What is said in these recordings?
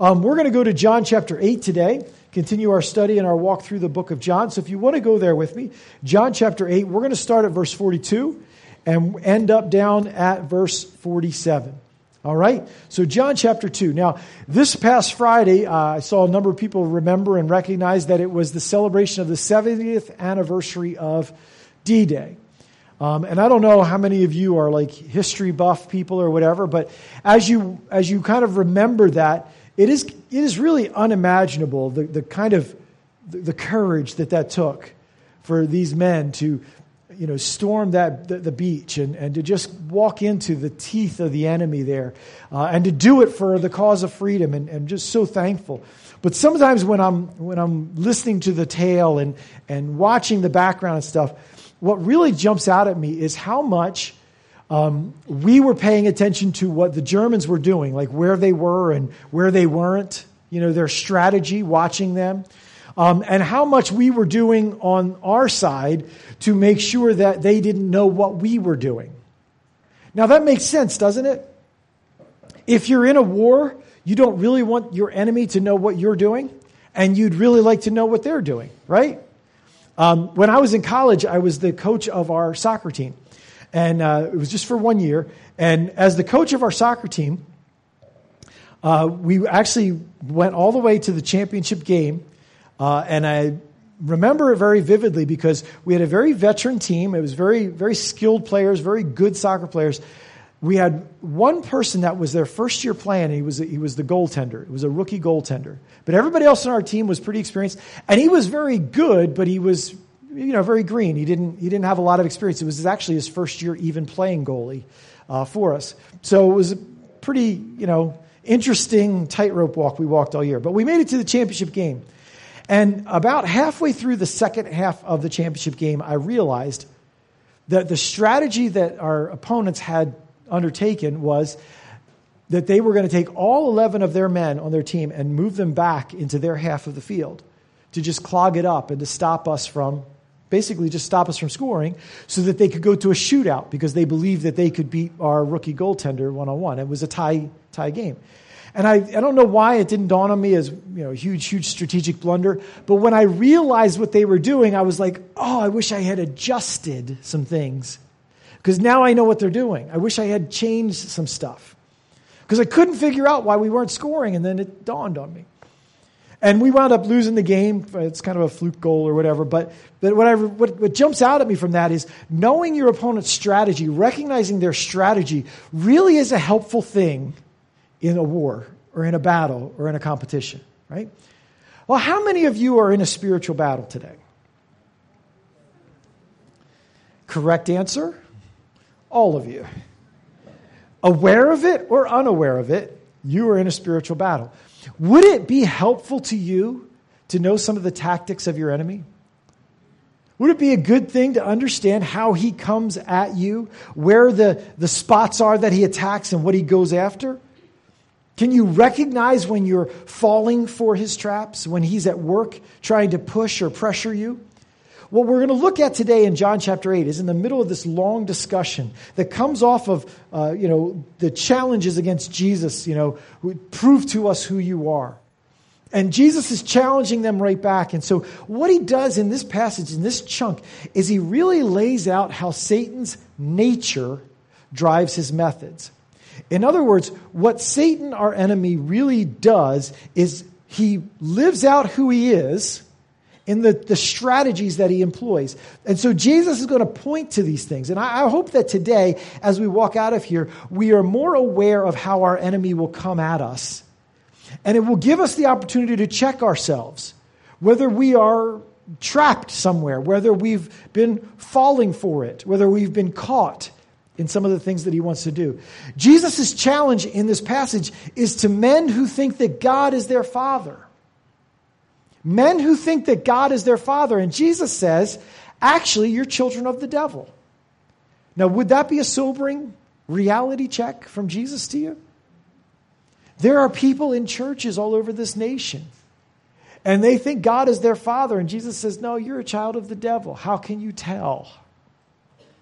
Um, we're going to go to John chapter 8 today, continue our study and our walk through the book of John. So if you want to go there with me, John chapter 8, we're going to start at verse 42 and end up down at verse 47. All right? So, John chapter 2. Now, this past Friday, uh, I saw a number of people remember and recognize that it was the celebration of the 70th anniversary of D Day. Um, and I don't know how many of you are like history buff people or whatever, but as you, as you kind of remember that, it is, it is really unimaginable the, the kind of the, courage that that took for these men to you know, storm that the, the, beach and, and to just walk into the teeth of the enemy there uh, and to do it for the cause of freedom and, and just so thankful. But sometimes when I'm, when I'm listening to the tale and, and watching the background and stuff, what really jumps out at me is how much um, we were paying attention to what the Germans were doing, like where they were and where they weren't, you know, their strategy, watching them um, and how much we were doing on our side to make sure that they didn't know what we were doing. Now, that makes sense, doesn't it? If you're in a war, you don't really want your enemy to know what you're doing, and you'd really like to know what they're doing, right? Um, when I was in college, I was the coach of our soccer team, and uh, it was just for one year. And as the coach of our soccer team, uh, we actually went all the way to the championship game uh, and I remember it very vividly because we had a very veteran team. It was very, very skilled players, very good soccer players. We had one person that was their first year playing, and he was, he was the goaltender. It was a rookie goaltender. But everybody else on our team was pretty experienced, and he was very good, but he was you know, very green. He didn't, he didn't have a lot of experience. It was actually his first year even playing goalie uh, for us. So it was a pretty, you know, interesting tightrope walk we walked all year. But we made it to the championship game. And about halfway through the second half of the championship game, I realized that the strategy that our opponents had undertaken was that they were going to take all 11 of their men on their team and move them back into their half of the field to just clog it up and to stop us from basically just stop us from scoring so that they could go to a shootout because they believed that they could beat our rookie goaltender one on one. It was a tie tie game. And I, I don't know why it didn't dawn on me as you know, a huge, huge strategic blunder. But when I realized what they were doing, I was like, oh, I wish I had adjusted some things. Because now I know what they're doing. I wish I had changed some stuff. Because I couldn't figure out why we weren't scoring, and then it dawned on me. And we wound up losing the game. It's kind of a fluke goal or whatever. But, but whatever, what, what jumps out at me from that is knowing your opponent's strategy, recognizing their strategy, really is a helpful thing in a war or in a battle or in a competition, right? Well, how many of you are in a spiritual battle today? Correct answer? All of you. Aware of it or unaware of it, you are in a spiritual battle. Would it be helpful to you to know some of the tactics of your enemy? Would it be a good thing to understand how he comes at you, where the, the spots are that he attacks, and what he goes after? Can you recognize when you're falling for his traps, when he's at work trying to push or pressure you? What we're going to look at today in John chapter 8 is in the middle of this long discussion that comes off of, uh, you know, the challenges against Jesus, you know, prove to us who you are. And Jesus is challenging them right back. And so what he does in this passage, in this chunk, is he really lays out how Satan's nature drives his methods. In other words, what Satan, our enemy, really does is he lives out who he is in the, the strategies that he employs. And so Jesus is going to point to these things. And I, I hope that today, as we walk out of here, we are more aware of how our enemy will come at us. And it will give us the opportunity to check ourselves whether we are trapped somewhere, whether we've been falling for it, whether we've been caught in some of the things that he wants to do. Jesus' challenge in this passage is to men who think that God is their father. Men who think that God is their father. And Jesus says, actually, you're children of the devil. Now, would that be a sobering reality check from Jesus to you? There are people in churches all over this nation, and they think God is their father. And Jesus says, No, you're a child of the devil. How can you tell?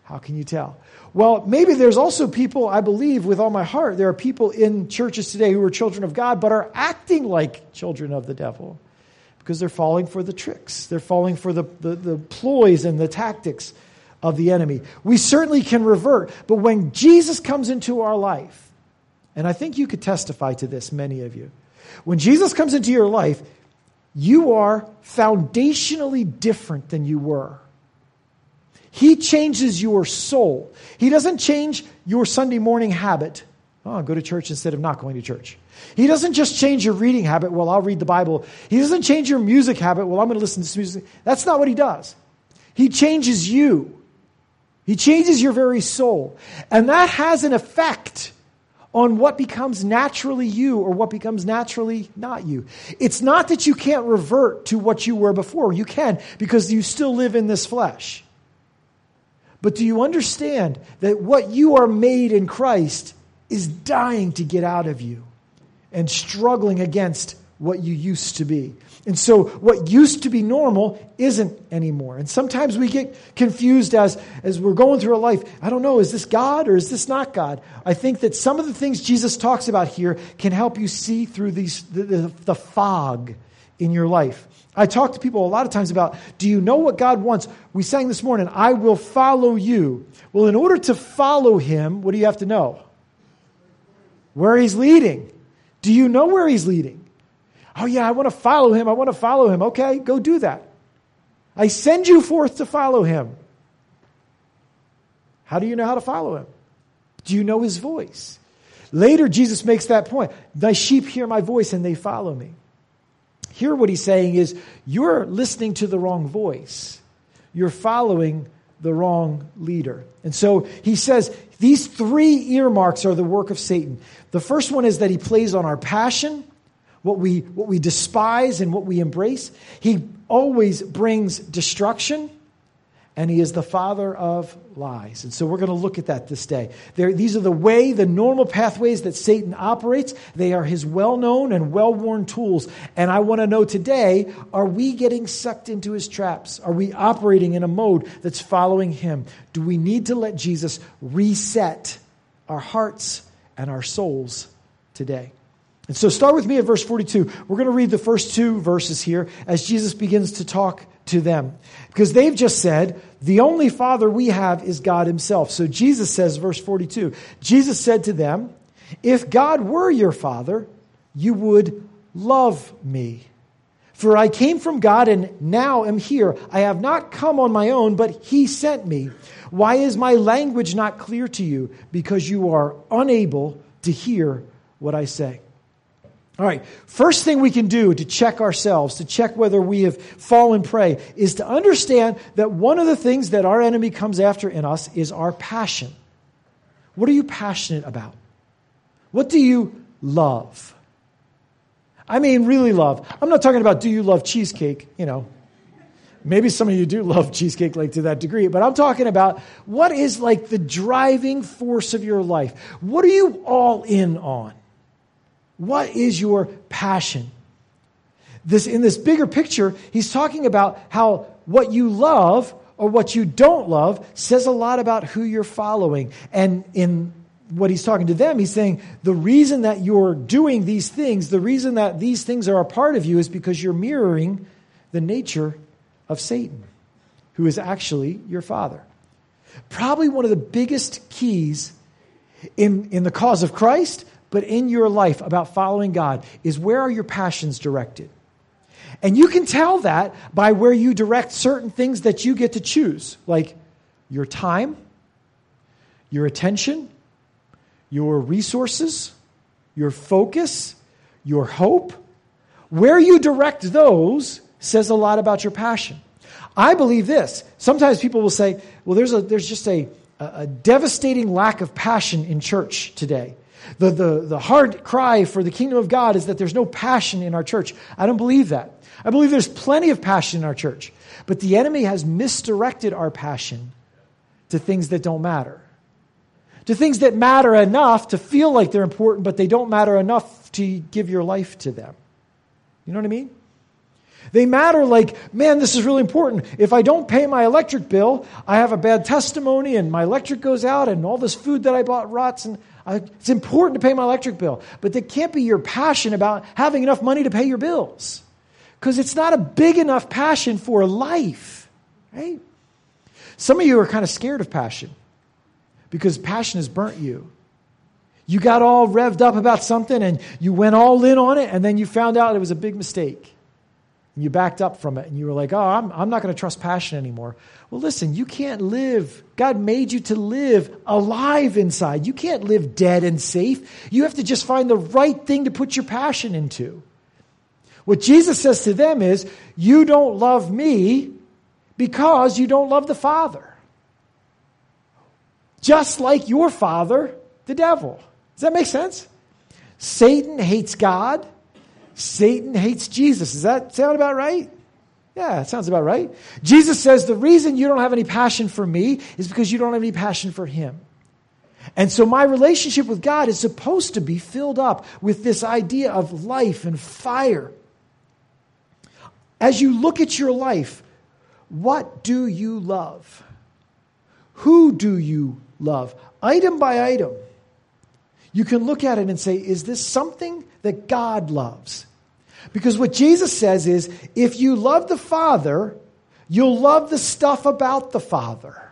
How can you tell? Well, maybe there's also people, I believe with all my heart, there are people in churches today who are children of God but are acting like children of the devil because they're falling for the tricks. They're falling for the, the, the ploys and the tactics of the enemy. We certainly can revert, but when Jesus comes into our life, and I think you could testify to this, many of you, when Jesus comes into your life, you are foundationally different than you were. He changes your soul. He doesn't change your Sunday morning habit. Oh, go to church instead of not going to church. He doesn't just change your reading habit. Well, I'll read the Bible. He doesn't change your music habit. Well, I'm going to listen to music. That's not what he does. He changes you. He changes your very soul. And that has an effect on what becomes naturally you or what becomes naturally not you. It's not that you can't revert to what you were before. You can because you still live in this flesh. But do you understand that what you are made in Christ is dying to get out of you and struggling against what you used to be? And so, what used to be normal isn't anymore. And sometimes we get confused as, as we're going through a life. I don't know, is this God or is this not God? I think that some of the things Jesus talks about here can help you see through these, the, the, the fog in your life. I talk to people a lot of times about do you know what God wants? We sang this morning, I will follow you. Well, in order to follow him, what do you have to know? Where he's leading. Do you know where he's leading? Oh, yeah, I want to follow him. I want to follow him. Okay, go do that. I send you forth to follow him. How do you know how to follow him? Do you know his voice? Later, Jesus makes that point. Thy sheep hear my voice and they follow me. Here, what he's saying is, you're listening to the wrong voice. You're following the wrong leader. And so he says these three earmarks are the work of Satan. The first one is that he plays on our passion, what we, what we despise and what we embrace. He always brings destruction and he is the father of lies. And so we're going to look at that this day. These are the way, the normal pathways that Satan operates. They are his well known and well worn tools. And I want to know today are we getting sucked into his traps? Are we operating in a mode that's following him? Do we need to let Jesus reset our hearts and our souls today? And so start with me at verse 42. We're going to read the first two verses here as Jesus begins to talk to them. Because they've just said, the only Father we have is God Himself. So Jesus says, verse 42, Jesus said to them, If God were your Father, you would love me. For I came from God and now am here. I have not come on my own, but He sent me. Why is my language not clear to you? Because you are unable to hear what I say. All right, first thing we can do to check ourselves, to check whether we have fallen prey, is to understand that one of the things that our enemy comes after in us is our passion. What are you passionate about? What do you love? I mean, really love. I'm not talking about do you love cheesecake, you know. Maybe some of you do love cheesecake like to that degree, but I'm talking about what is like the driving force of your life? What are you all in on? What is your passion? This, in this bigger picture, he's talking about how what you love or what you don't love says a lot about who you're following. And in what he's talking to them, he's saying the reason that you're doing these things, the reason that these things are a part of you is because you're mirroring the nature of Satan, who is actually your father. Probably one of the biggest keys in, in the cause of Christ, but in your life about following God is where are your passions directed? And you can tell that by where you direct certain things that you get to choose, like your time, your attention, your resources, your focus, your hope. Where you direct those says a lot about your passion. I believe this. Sometimes people will say, well, there's, a, there's just a, a devastating lack of passion in church today. The, the, the hard cry for the kingdom of God is that there's no passion in our church. I don't believe that. I believe there's plenty of passion in our church. But the enemy has misdirected our passion to things that don't matter. To things that matter enough to feel like they're important, but they don't matter enough to give your life to them. You know what I mean? They matter like, man, this is really important. If I don't pay my electric bill, I have a bad testimony and my electric goes out and all this food that I bought rots and I, it's important to pay my electric bill. But there can't be your passion about having enough money to pay your bills. Because it's not a big enough passion for life, right? Some of you are kind of scared of passion because passion has burnt you. You got all revved up about something and you went all in on it, and then you found out it was a big mistake. And you backed up from it and you were like, oh, I'm, I'm not going to trust passion anymore. Well, listen, you can't live. God made you to live alive inside. You can't live dead and safe. You have to just find the right thing to put your passion into. What Jesus says to them is, You don't love me because you don't love the Father. Just like your father, the devil. Does that make sense? Satan hates God. Satan hates Jesus. Does that sound about right? Yeah, it sounds about right. Jesus says the reason you don't have any passion for me is because you don't have any passion for him. And so my relationship with God is supposed to be filled up with this idea of life and fire. As you look at your life, what do you love? Who do you love? Item by item. You can look at it and say, is this something that God loves? Because what Jesus says is, if you love the Father, you'll love the stuff about the Father.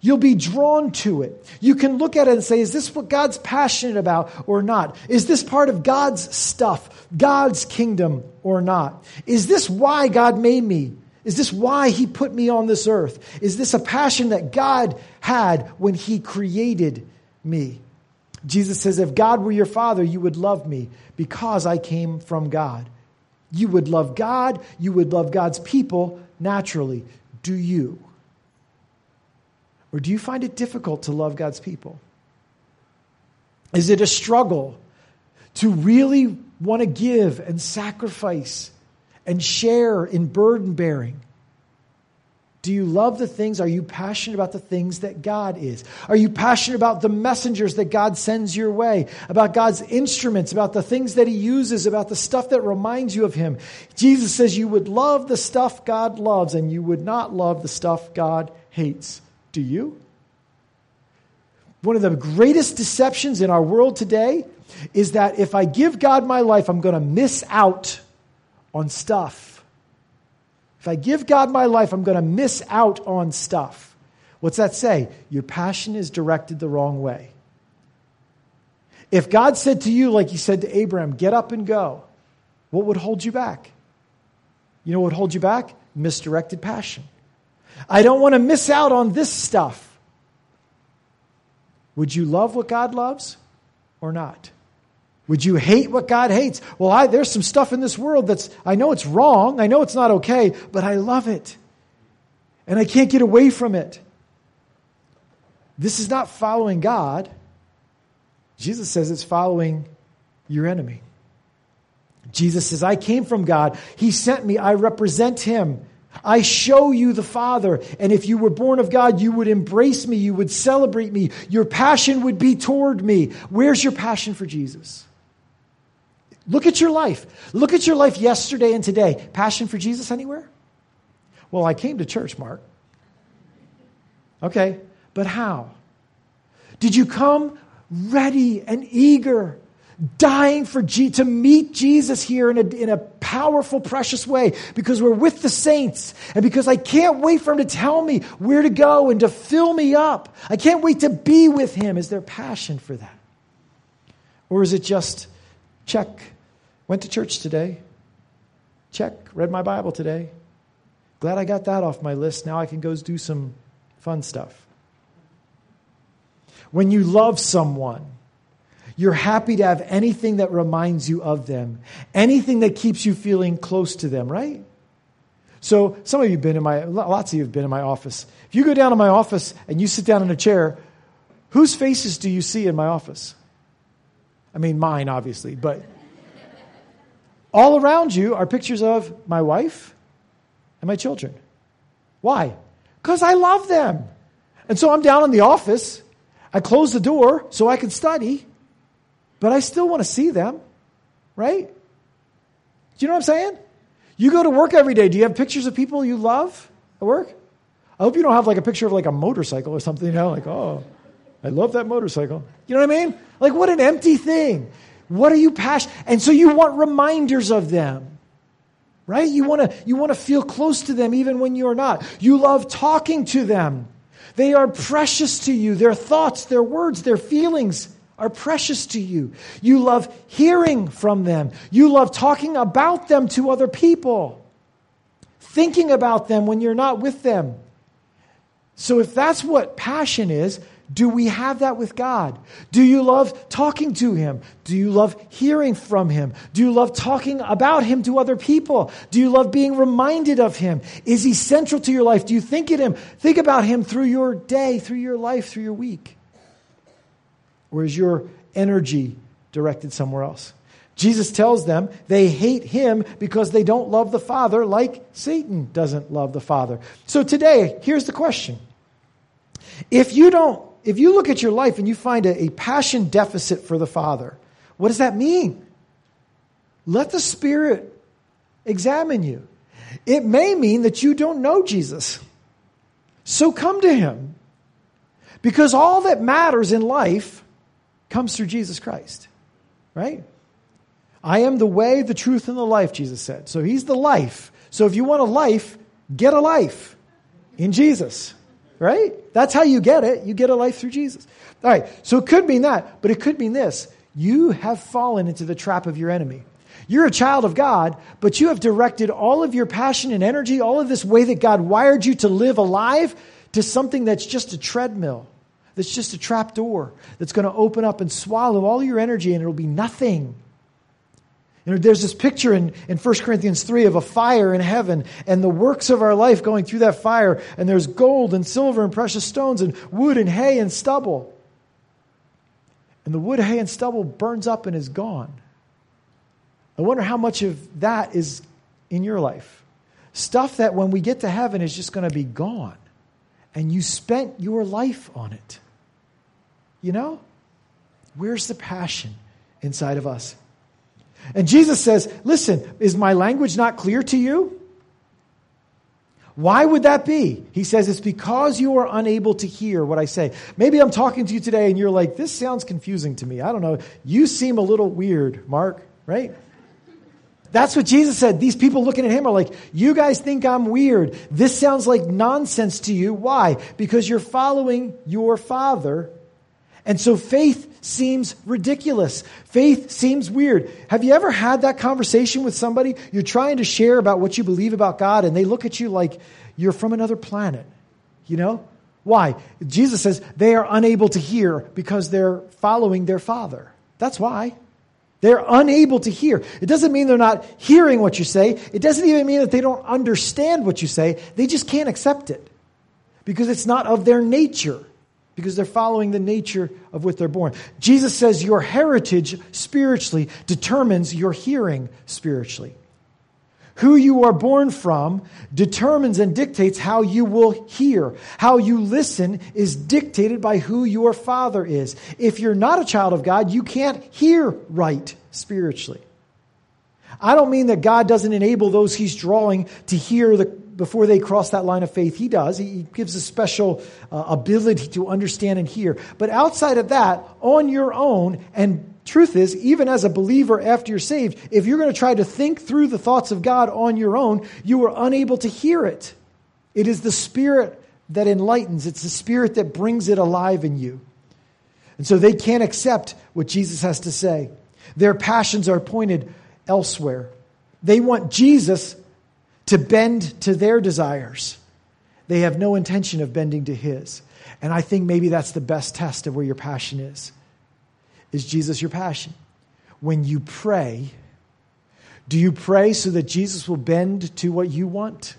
You'll be drawn to it. You can look at it and say, is this what God's passionate about or not? Is this part of God's stuff, God's kingdom or not? Is this why God made me? Is this why He put me on this earth? Is this a passion that God had when He created me? Jesus says, if God were your father, you would love me because I came from God. You would love God, you would love God's people naturally. Do you? Or do you find it difficult to love God's people? Is it a struggle to really want to give and sacrifice and share in burden bearing? Do you love the things? Are you passionate about the things that God is? Are you passionate about the messengers that God sends your way? About God's instruments, about the things that He uses, about the stuff that reminds you of Him? Jesus says you would love the stuff God loves and you would not love the stuff God hates. Do you? One of the greatest deceptions in our world today is that if I give God my life, I'm going to miss out on stuff. If I give God my life, I'm going to miss out on stuff. What's that say? Your passion is directed the wrong way. If God said to you, like he said to Abraham, get up and go, what would hold you back? You know what would hold you back? Misdirected passion. I don't want to miss out on this stuff. Would you love what God loves or not? Would you hate what God hates? Well, I, there's some stuff in this world that's, I know it's wrong, I know it's not okay, but I love it. And I can't get away from it. This is not following God. Jesus says it's following your enemy. Jesus says, I came from God. He sent me. I represent him. I show you the Father. And if you were born of God, you would embrace me. You would celebrate me. Your passion would be toward me. Where's your passion for Jesus? Look at your life. Look at your life yesterday and today. Passion for Jesus anywhere? Well, I came to church, Mark. Okay, but how? Did you come ready and eager dying for G- to meet Jesus here in a, in a powerful, precious way because we're with the saints and because I can't wait for him to tell me where to go and to fill me up. I can't wait to be with him. Is there passion for that? Or is it just check, went to church today, check, read my Bible today. Glad I got that off my list. Now I can go do some fun stuff. When you love someone, you're happy to have anything that reminds you of them, anything that keeps you feeling close to them, right? So some of you have been in my, lots of you have been in my office. If you go down to my office and you sit down in a chair, whose faces do you see in my office? I mean, mine, obviously, but all around you are pictures of my wife and my children. Why? Because I love them. And so I'm down in the office. I close the door so I can study but I still want to see them, right? Do you know what I'm saying? You go to work every day. Do you have pictures of people you love at work? I hope you don't have like a picture of like a motorcycle or something, you know, like, oh, I love that motorcycle. You know what I mean? Like, what an empty thing. What are you passionate? And so you want reminders of them, right? You want to you want to feel close to them even when you're not. You love talking to them. They are precious to you. Their thoughts, their words, their feelings are precious to you. You love hearing from them. You love talking about them to other people, thinking about them when you're not with them. So, if that's what passion is, do we have that with God? Do you love talking to Him? Do you love hearing from Him? Do you love talking about Him to other people? Do you love being reminded of Him? Is He central to your life? Do you think of Him? Think about Him through your day, through your life, through your week. Or is your energy directed somewhere else? Jesus tells them they hate him because they don't love the Father like Satan doesn't love the Father. So today, here's the question. If you don't if you look at your life and you find a, a passion deficit for the Father, what does that mean? Let the Spirit examine you. It may mean that you don't know Jesus. So come to Him. Because all that matters in life comes through Jesus Christ, right? I am the way, the truth, and the life, Jesus said. So He's the life. So if you want a life, get a life in Jesus right? That's how you get it. You get a life through Jesus. All right, so it could mean that, but it could mean this. You have fallen into the trap of your enemy. You're a child of God, but you have directed all of your passion and energy, all of this way that God wired you to live alive, to something that's just a treadmill, that's just a trap door, that's going to open up and swallow all your energy and it'll be nothing. You know, there's this picture in, in 1 Corinthians 3 of a fire in heaven and the works of our life going through that fire, and there's gold and silver and precious stones and wood and hay and stubble. And the wood, hay, and stubble burns up and is gone. I wonder how much of that is in your life. Stuff that when we get to heaven is just going to be gone. And you spent your life on it. You know? Where's the passion inside of us? And Jesus says, Listen, is my language not clear to you? Why would that be? He says, It's because you are unable to hear what I say. Maybe I'm talking to you today and you're like, This sounds confusing to me. I don't know. You seem a little weird, Mark, right? That's what Jesus said. These people looking at him are like, You guys think I'm weird. This sounds like nonsense to you. Why? Because you're following your father and so faith seems ridiculous. Faith seems weird. Have you ever had that conversation with somebody? You're trying to share about what you believe about God, and they look at you like you're from another planet. You know? Why? Jesus says they are unable to hear because they're following their Father. That's why. They're unable to hear. It doesn't mean they're not hearing what you say. It doesn't even mean that they don't understand what you say. They just can't accept it because it's not of their nature because they're following the nature of what they're born. Jesus says your heritage spiritually determines your hearing spiritually. Who you are born from determines and dictates how you will hear. How you listen is dictated by who your father is. If you're not a child of God, you can't hear right spiritually. I don't mean that God doesn't enable those he's drawing to hear the before they cross that line of faith, he does. He gives a special uh, ability to understand and hear. But outside of that, on your own, and truth is, even as a believer after you're saved, if you're going to try to think through the thoughts of God on your own, you are unable to hear it. It is the Spirit that enlightens, it's the Spirit that brings it alive in you. And so they can't accept what Jesus has to say. Their passions are pointed elsewhere. They want Jesus to bend to their desires. They have no intention of bending to his. And I think maybe that's the best test of where your passion is. Is Jesus your passion? When you pray, do you pray so that Jesus will bend to what you want?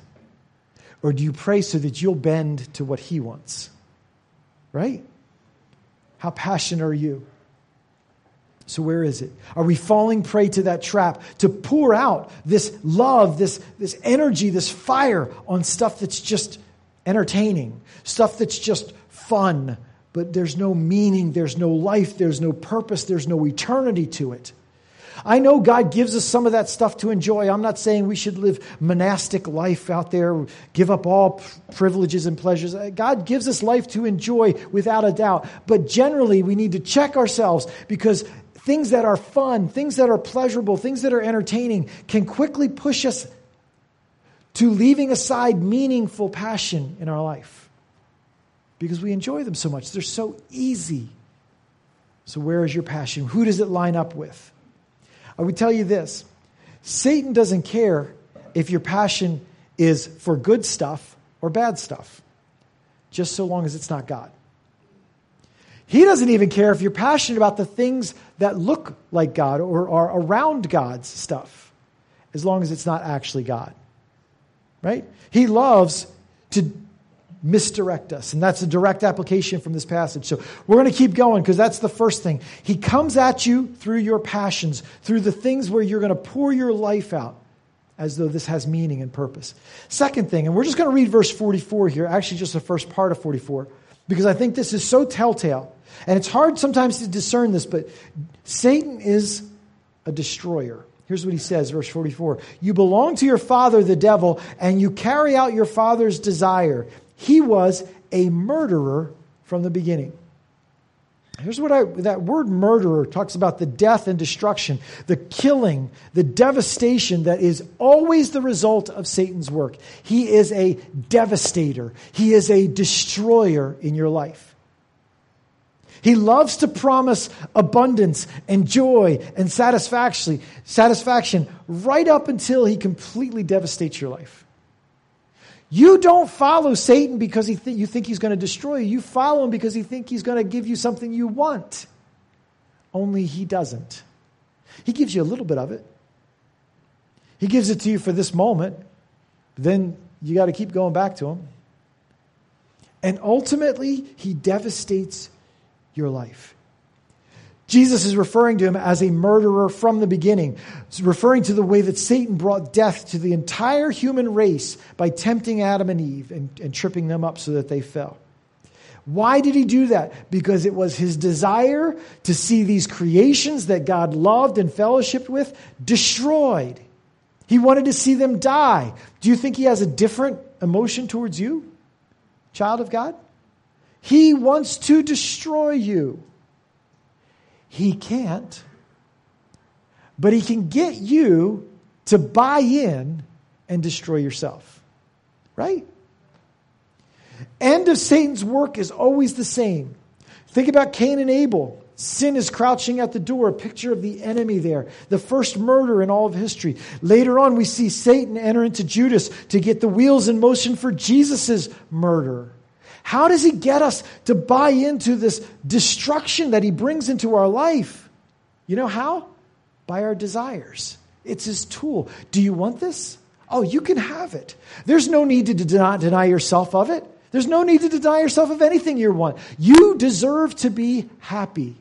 Or do you pray so that you'll bend to what he wants? Right? How passionate are you? So, where is it? Are we falling prey to that trap to pour out this love, this, this energy, this fire on stuff that's just entertaining, stuff that's just fun, but there's no meaning, there's no life, there's no purpose, there's no eternity to it? I know God gives us some of that stuff to enjoy. I'm not saying we should live monastic life out there, give up all privileges and pleasures. Uh, God gives us life to enjoy without a doubt. But generally, we need to check ourselves because things that are fun, things that are pleasurable, things that are entertaining can quickly push us to leaving aside meaningful passion in our life because we enjoy them so much. They're so easy. So, where is your passion? Who does it line up with? I would tell you this Satan doesn't care if your passion is for good stuff or bad stuff, just so long as it's not God. He doesn't even care if you're passionate about the things that look like God or are around God's stuff, as long as it's not actually God. Right? He loves to misdirect us. And that's a direct application from this passage. So we're going to keep going because that's the first thing. He comes at you through your passions, through the things where you're going to pour your life out as though this has meaning and purpose. Second thing, and we're just going to read verse 44 here, actually, just the first part of 44, because I think this is so telltale. And it's hard sometimes to discern this, but Satan is a destroyer. Here's what he says, verse 44 You belong to your father, the devil, and you carry out your father's desire. He was a murderer from the beginning. Here's what I, that word murderer talks about the death and destruction, the killing, the devastation that is always the result of Satan's work. He is a devastator, he is a destroyer in your life. He loves to promise abundance and joy and satisfaction, satisfaction right up until he completely devastates your life. You don't follow Satan because he th- you think he's going to destroy you. You follow him because you think he's going to give you something you want. Only he doesn't. He gives you a little bit of it. He gives it to you for this moment. Then you got to keep going back to him. And ultimately, he devastates your life. Jesus is referring to him as a murderer from the beginning, referring to the way that Satan brought death to the entire human race by tempting Adam and Eve and, and tripping them up so that they fell. Why did he do that? Because it was his desire to see these creations that God loved and fellowshipped with destroyed. He wanted to see them die. Do you think he has a different emotion towards you, child of God? He wants to destroy you. He can't. But he can get you to buy in and destroy yourself. Right? End of Satan's work is always the same. Think about Cain and Abel. Sin is crouching at the door, a picture of the enemy there, the first murder in all of history. Later on, we see Satan enter into Judas to get the wheels in motion for Jesus' murder. How does he get us to buy into this destruction that he brings into our life? You know how? By our desires. It's his tool. Do you want this? Oh, you can have it. There's no need to deny, deny yourself of it. There's no need to deny yourself of anything you want. You deserve to be happy.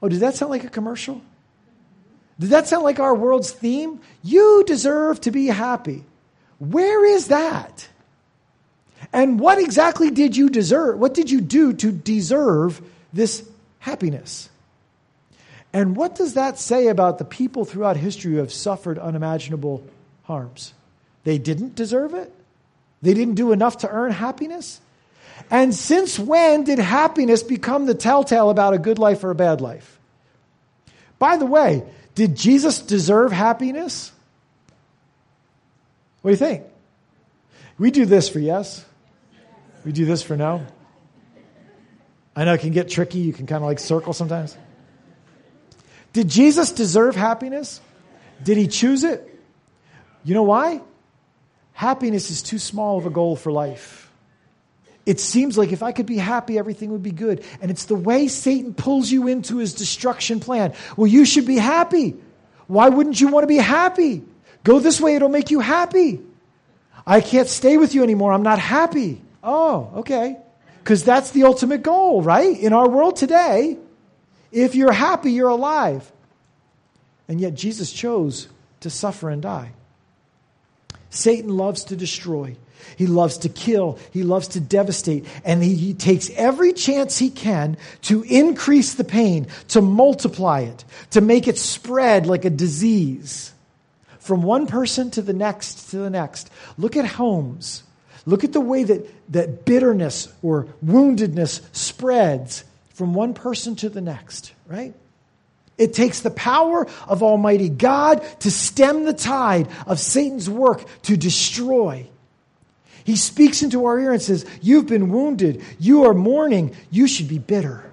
Oh, did that sound like a commercial? Did that sound like our world's theme? You deserve to be happy. Where is that? And what exactly did you deserve? What did you do to deserve this happiness? And what does that say about the people throughout history who have suffered unimaginable harms? They didn't deserve it? They didn't do enough to earn happiness? And since when did happiness become the telltale about a good life or a bad life? By the way, did Jesus deserve happiness? What do you think? We do this for yes. We do this for no? I know it can get tricky. You can kind of like circle sometimes. Did Jesus deserve happiness? Did he choose it? You know why? Happiness is too small of a goal for life. It seems like if I could be happy, everything would be good. And it's the way Satan pulls you into his destruction plan. Well, you should be happy. Why wouldn't you want to be happy? Go this way, it'll make you happy. I can't stay with you anymore. I'm not happy. Oh, okay. Because that's the ultimate goal, right? In our world today, if you're happy, you're alive. And yet Jesus chose to suffer and die. Satan loves to destroy. He loves to kill. He loves to devastate. And he, he, takes every chance he can to increase the pain, to multiply it, to make it spread like a disease from one person to the next to the next. Look at homes. Look at the way that, that bitterness or woundedness spreads from one person to the next, right? It takes the power of Almighty God to stem the tide of Satan's work to destroy. He speaks into our ear and says, You've been wounded. You are mourning. You should be bitter.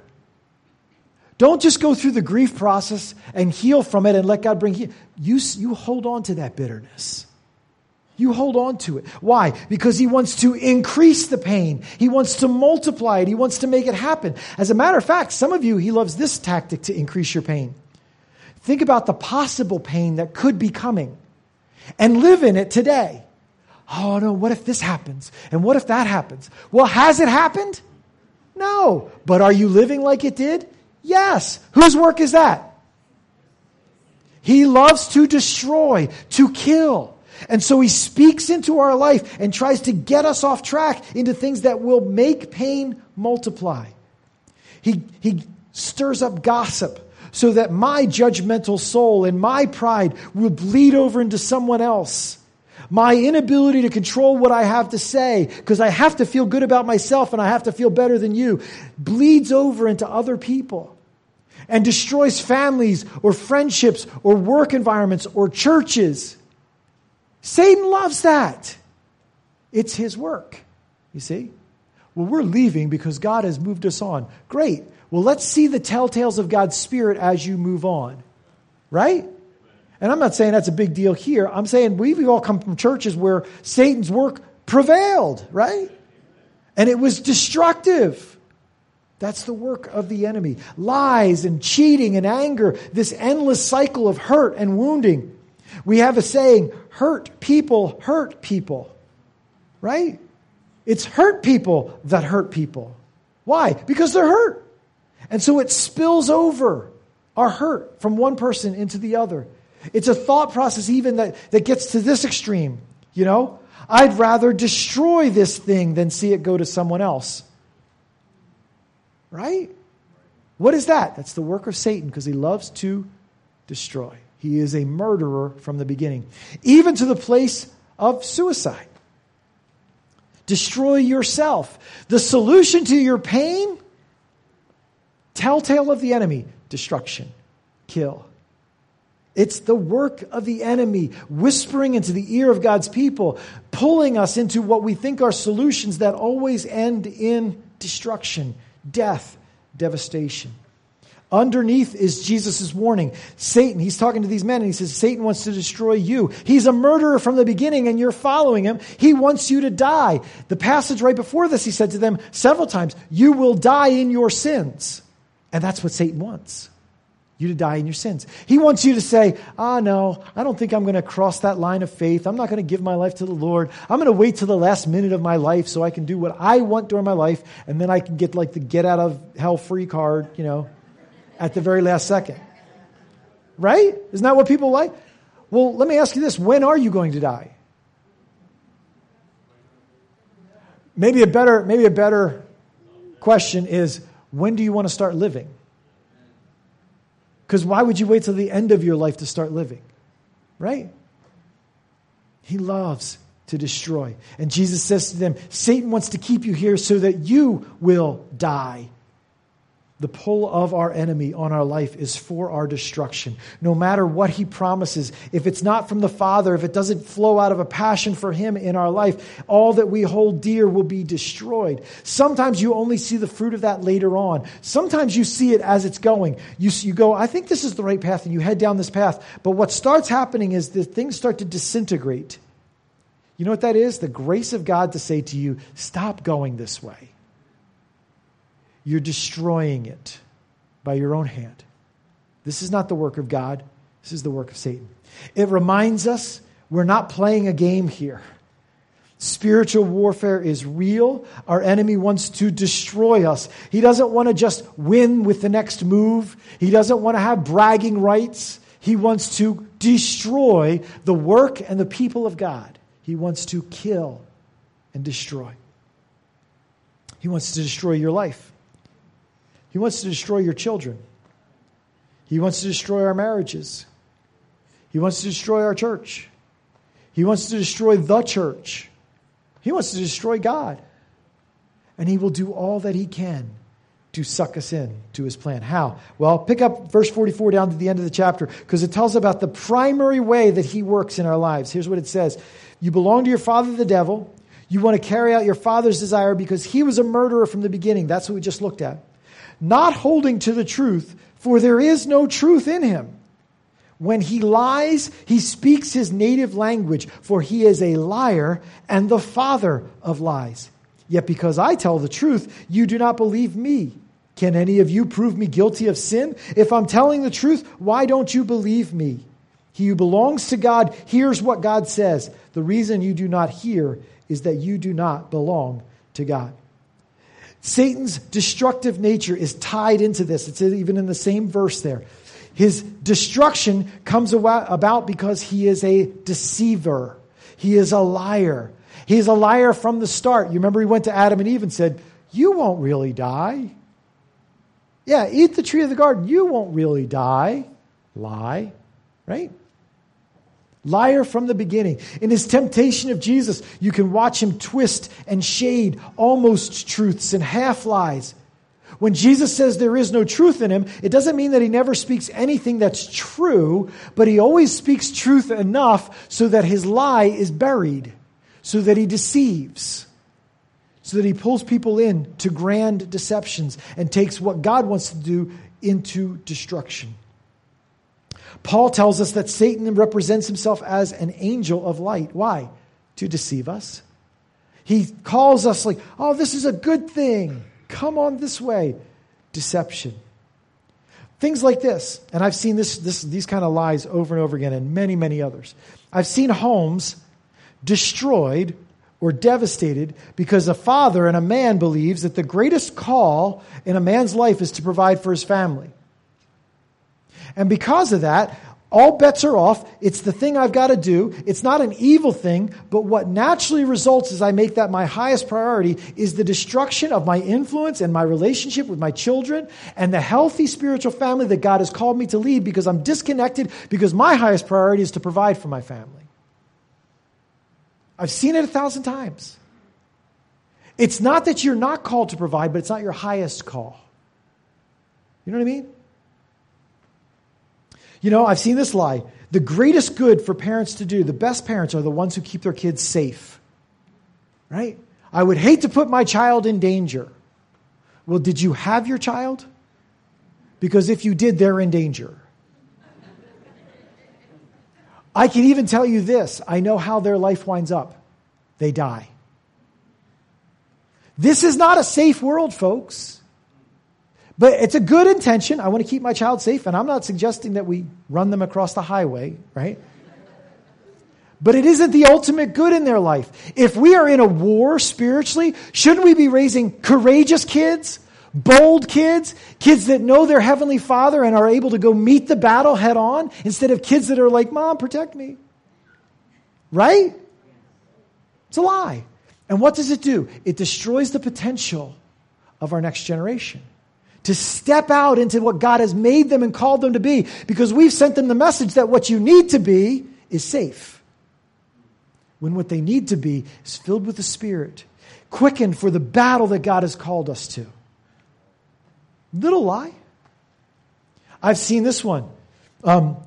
Don't just go through the grief process and heal from it and let God bring you. You, you hold on to that bitterness. You hold on to it. Why? Because he wants to increase the pain. He wants to multiply it. He wants to make it happen. As a matter of fact, some of you, he loves this tactic to increase your pain. Think about the possible pain that could be coming and live in it today. Oh no, what if this happens? And what if that happens? Well, has it happened? No. But are you living like it did? Yes. Whose work is that? He loves to destroy, to kill. And so he speaks into our life and tries to get us off track into things that will make pain multiply. He, he stirs up gossip so that my judgmental soul and my pride will bleed over into someone else. My inability to control what I have to say, because I have to feel good about myself and I have to feel better than you, bleeds over into other people and destroys families or friendships or work environments or churches. Satan loves that. It's his work, you see? Well, we're leaving because God has moved us on. Great. Well, let's see the telltales of God's Spirit as you move on, right? And I'm not saying that's a big deal here. I'm saying we've all come from churches where Satan's work prevailed, right? And it was destructive. That's the work of the enemy. Lies and cheating and anger, this endless cycle of hurt and wounding. We have a saying, hurt people hurt people. Right? It's hurt people that hurt people. Why? Because they're hurt. And so it spills over our hurt from one person into the other. It's a thought process even that, that gets to this extreme. You know, I'd rather destroy this thing than see it go to someone else. Right? What is that? That's the work of Satan because he loves to destroy. He is a murderer from the beginning, even to the place of suicide. Destroy yourself. The solution to your pain, telltale of the enemy, destruction, kill. It's the work of the enemy whispering into the ear of God's people, pulling us into what we think are solutions that always end in destruction, death, devastation. Underneath is Jesus' warning. Satan, he's talking to these men and he says, Satan wants to destroy you. He's a murderer from the beginning and you're following him. He wants you to die. The passage right before this, he said to them several times, You will die in your sins. And that's what Satan wants you to die in your sins. He wants you to say, Ah, oh, no, I don't think I'm going to cross that line of faith. I'm not going to give my life to the Lord. I'm going to wait till the last minute of my life so I can do what I want during my life and then I can get like the get out of hell free card, you know at the very last second. Right? Isn't that what people like? Well, let me ask you this when are you going to die? Maybe a better, maybe a better question is when do you want to start living? Because why would you wait till the end of your life to start living? Right? He loves to destroy. And Jesus says to them, Satan wants to keep you here so that you will die the pull of our enemy on our life is for our destruction. No matter what he promises, if it's not from the Father, if it doesn't flow out of a passion for him in our life, all that we hold dear will be destroyed. Sometimes you only see the fruit of that later on. Sometimes you see it as it's going. You, you go, I think this is the right path, and you head down this path. But what starts happening is that things start to disintegrate. You know what that is? The grace of God to say to you, stop going this way you're destroying it by your own hand. This is not the work of God, this is the work of Satan. It reminds us we're not playing a game here. Spiritual warfare is real. Our enemy wants to destroy us. He doesn't want to just win with the next move. He doesn't want to have bragging rights. He wants to destroy the work and the people of God. He wants to kill and destroy. He wants to destroy your life. He wants to destroy your children. He wants to destroy our marriages. He wants to destroy our church. He wants to destroy the church. He wants to destroy God. And he will do all that he can to suck us in to his plan. How? Well, pick up verse 44 down to the end of the chapter because it tells about the primary way that he works in our lives. Here's what it says You belong to your father, the devil. You want to carry out your father's desire because he was a murderer from the beginning. That's what we just looked at. Not holding to the truth, for there is no truth in him. When he lies, he speaks his native language, for he is a liar and the father of lies. Yet because I tell the truth, you do not believe me. Can any of you prove me guilty of sin? If I'm telling the truth, why don't you believe me? He who belongs to God hears what God says. The reason you do not hear is that you do not belong to God. Satan's destructive nature is tied into this. It's even in the same verse there. His destruction comes about because he is a deceiver. He is a liar. He's a liar from the start. You remember he went to Adam and Eve and said, You won't really die. Yeah, eat the tree of the garden. You won't really die. Lie, right? Liar from the beginning. In his temptation of Jesus, you can watch him twist and shade almost truths and half lies. When Jesus says there is no truth in him, it doesn't mean that he never speaks anything that's true, but he always speaks truth enough so that his lie is buried, so that he deceives, so that he pulls people in to grand deceptions and takes what God wants to do into destruction. Paul tells us that Satan represents himself as an angel of light. Why? To deceive us. He calls us like, oh, this is a good thing. Come on this way. Deception. Things like this, and I've seen this, this, these kind of lies over and over again, and many, many others. I've seen homes destroyed or devastated because a father and a man believes that the greatest call in a man's life is to provide for his family. And because of that, all bets are off. It's the thing I've got to do. It's not an evil thing, but what naturally results as I make that my highest priority is the destruction of my influence and my relationship with my children and the healthy spiritual family that God has called me to lead because I'm disconnected because my highest priority is to provide for my family. I've seen it a thousand times. It's not that you're not called to provide, but it's not your highest call. You know what I mean? You know, I've seen this lie. The greatest good for parents to do, the best parents are the ones who keep their kids safe. Right? I would hate to put my child in danger. Well, did you have your child? Because if you did, they're in danger. I can even tell you this I know how their life winds up. They die. This is not a safe world, folks. But it's a good intention. I want to keep my child safe, and I'm not suggesting that we run them across the highway, right? But it isn't the ultimate good in their life. If we are in a war spiritually, shouldn't we be raising courageous kids, bold kids, kids that know their heavenly father and are able to go meet the battle head on instead of kids that are like, Mom, protect me? Right? It's a lie. And what does it do? It destroys the potential of our next generation to step out into what God has made them and called them to be because we've sent them the message that what you need to be is safe. When what they need to be is filled with the Spirit, quickened for the battle that God has called us to. Little lie. I've seen this one. Um,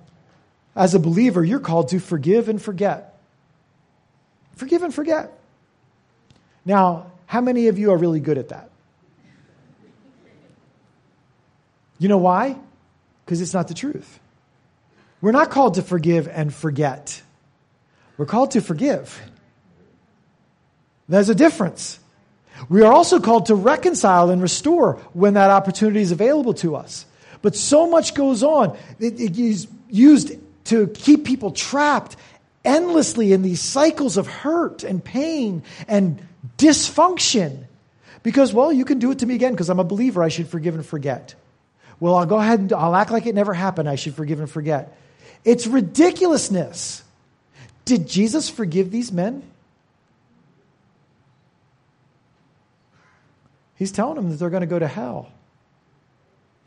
as a believer, you're called to forgive and forget. Forgive and forget. Now, how many of you are really good at that? You know why? Because it's not the truth. We're not called to forgive and forget. We're called to forgive. There's a difference. We are also called to reconcile and restore when that opportunity is available to us. But so much goes on. It, it is used to keep people trapped endlessly in these cycles of hurt and pain and dysfunction. Because, well, you can do it to me again because I'm a believer. I should forgive and forget well, I'll go ahead and I'll act like it never happened. I should forgive and forget. It's ridiculousness. Did Jesus forgive these men? He's telling them that they're going to go to hell.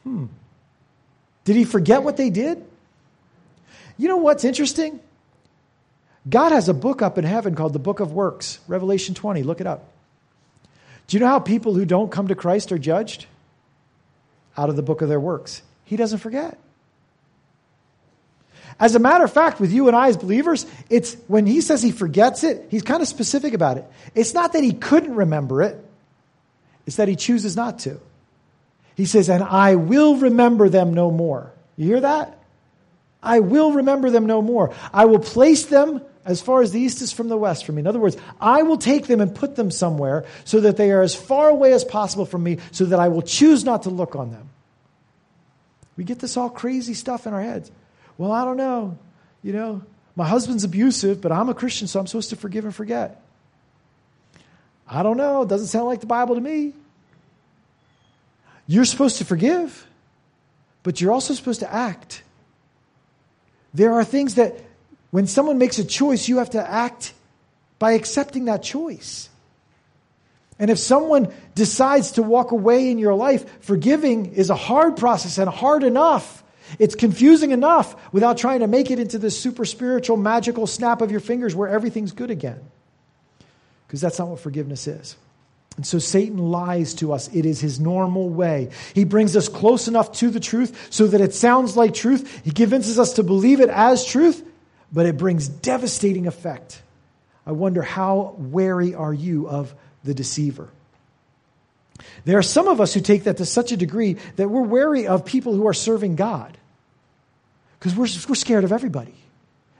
Hmm. Did he forget what they did? You know what's interesting? God has a book up in heaven called the Book of Works, Revelation 20. Look it up. Do you know how people who don't come to Christ are judged? Out of the book of their works. He doesn't forget. As a matter of fact, with you and I as believers, it's when he says he forgets it, he's kind of specific about it. It's not that he couldn't remember it, it's that he chooses not to. He says, And I will remember them no more. You hear that? I will remember them no more. I will place them as far as the east is from the west from me. In other words, I will take them and put them somewhere so that they are as far away as possible from me so that I will choose not to look on them. We get this all crazy stuff in our heads. Well, I don't know. You know, my husband's abusive, but I'm a Christian, so I'm supposed to forgive and forget. I don't know. It doesn't sound like the Bible to me. You're supposed to forgive, but you're also supposed to act. There are things that when someone makes a choice, you have to act by accepting that choice. And if someone decides to walk away in your life, forgiving is a hard process and hard enough. It's confusing enough without trying to make it into this super spiritual, magical snap of your fingers where everything's good again. Because that's not what forgiveness is. And so Satan lies to us. It is his normal way. He brings us close enough to the truth so that it sounds like truth. He convinces us to believe it as truth, but it brings devastating effect. I wonder how wary are you of the deceiver? There are some of us who take that to such a degree that we're wary of people who are serving God because we're, we're scared of everybody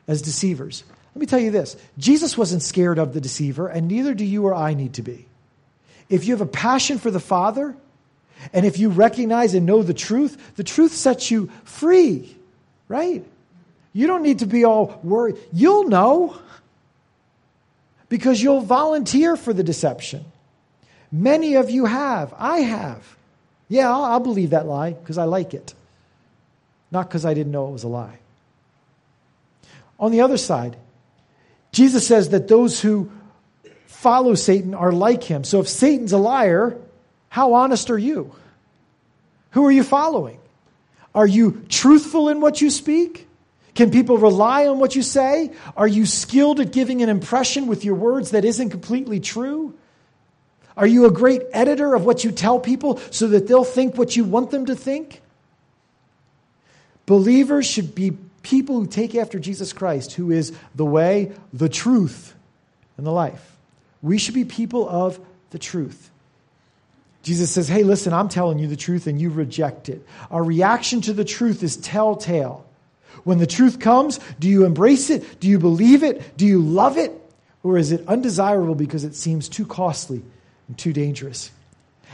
as deceivers. Let me tell you this Jesus wasn't scared of the deceiver, and neither do you or I need to be. If you have a passion for the Father, and if you recognize and know the truth, the truth sets you free, right? You don't need to be all worried. You'll know because you'll volunteer for the deception. Many of you have. I have. Yeah, I'll, I'll believe that lie because I like it, not because I didn't know it was a lie. On the other side, Jesus says that those who follow Satan are like him. So if Satan's a liar, how honest are you? Who are you following? Are you truthful in what you speak? Can people rely on what you say? Are you skilled at giving an impression with your words that isn't completely true? Are you a great editor of what you tell people so that they'll think what you want them to think? Believers should be people who take after Jesus Christ, who is the way, the truth, and the life. We should be people of the truth. Jesus says, Hey, listen, I'm telling you the truth and you reject it. Our reaction to the truth is telltale. When the truth comes, do you embrace it? Do you believe it? Do you love it? Or is it undesirable because it seems too costly and too dangerous?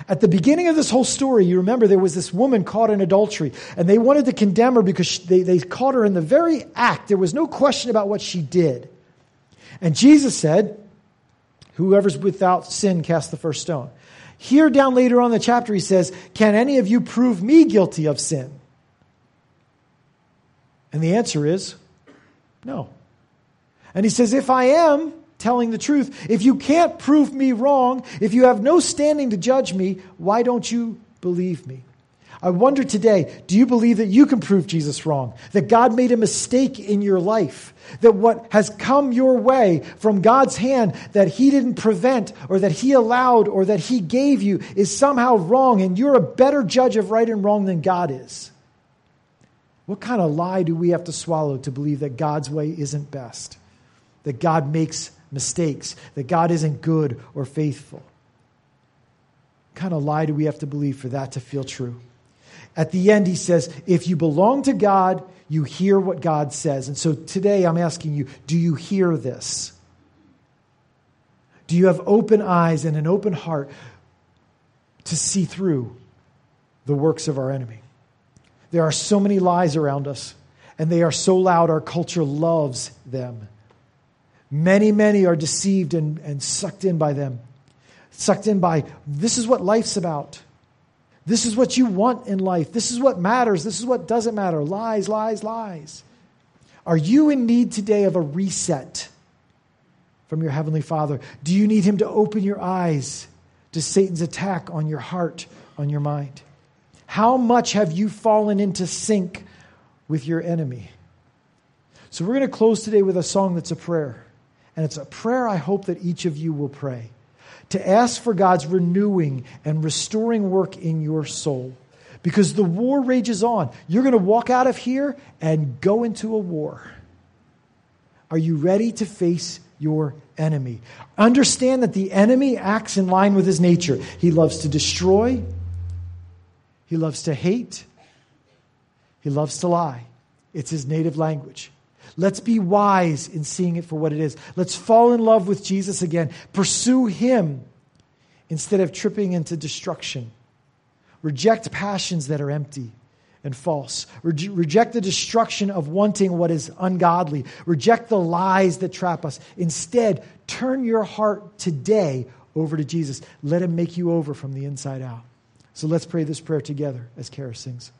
At the beginning of this whole story, you remember there was this woman caught in adultery, and they wanted to condemn her because they, they caught her in the very act. There was no question about what she did. And Jesus said, Whoever's without sin cast the first stone. Here, down later on the chapter, he says, Can any of you prove me guilty of sin? And the answer is no. And he says, If I am telling the truth, if you can't prove me wrong, if you have no standing to judge me, why don't you believe me? I wonder today, do you believe that you can prove Jesus wrong? That God made a mistake in your life? That what has come your way from God's hand that He didn't prevent or that He allowed or that He gave you is somehow wrong and you're a better judge of right and wrong than God is? What kind of lie do we have to swallow to believe that God's way isn't best? That God makes mistakes? That God isn't good or faithful? What kind of lie do we have to believe for that to feel true? At the end, he says, if you belong to God, you hear what God says. And so today I'm asking you, do you hear this? Do you have open eyes and an open heart to see through the works of our enemy? There are so many lies around us, and they are so loud, our culture loves them. Many, many are deceived and, and sucked in by them. Sucked in by this is what life's about. This is what you want in life. This is what matters. This is what doesn't matter. Lies, lies, lies. Are you in need today of a reset from your Heavenly Father? Do you need Him to open your eyes to Satan's attack on your heart, on your mind? How much have you fallen into sync with your enemy? So, we're going to close today with a song that's a prayer. And it's a prayer I hope that each of you will pray to ask for God's renewing and restoring work in your soul. Because the war rages on. You're going to walk out of here and go into a war. Are you ready to face your enemy? Understand that the enemy acts in line with his nature. He loves to destroy, he loves to hate, he loves to lie. It's his native language. Let's be wise in seeing it for what it is. Let's fall in love with Jesus again. Pursue him instead of tripping into destruction. Reject passions that are empty and false. Re- reject the destruction of wanting what is ungodly. Reject the lies that trap us. Instead, turn your heart today over to Jesus. Let him make you over from the inside out. So let's pray this prayer together as Kara sings.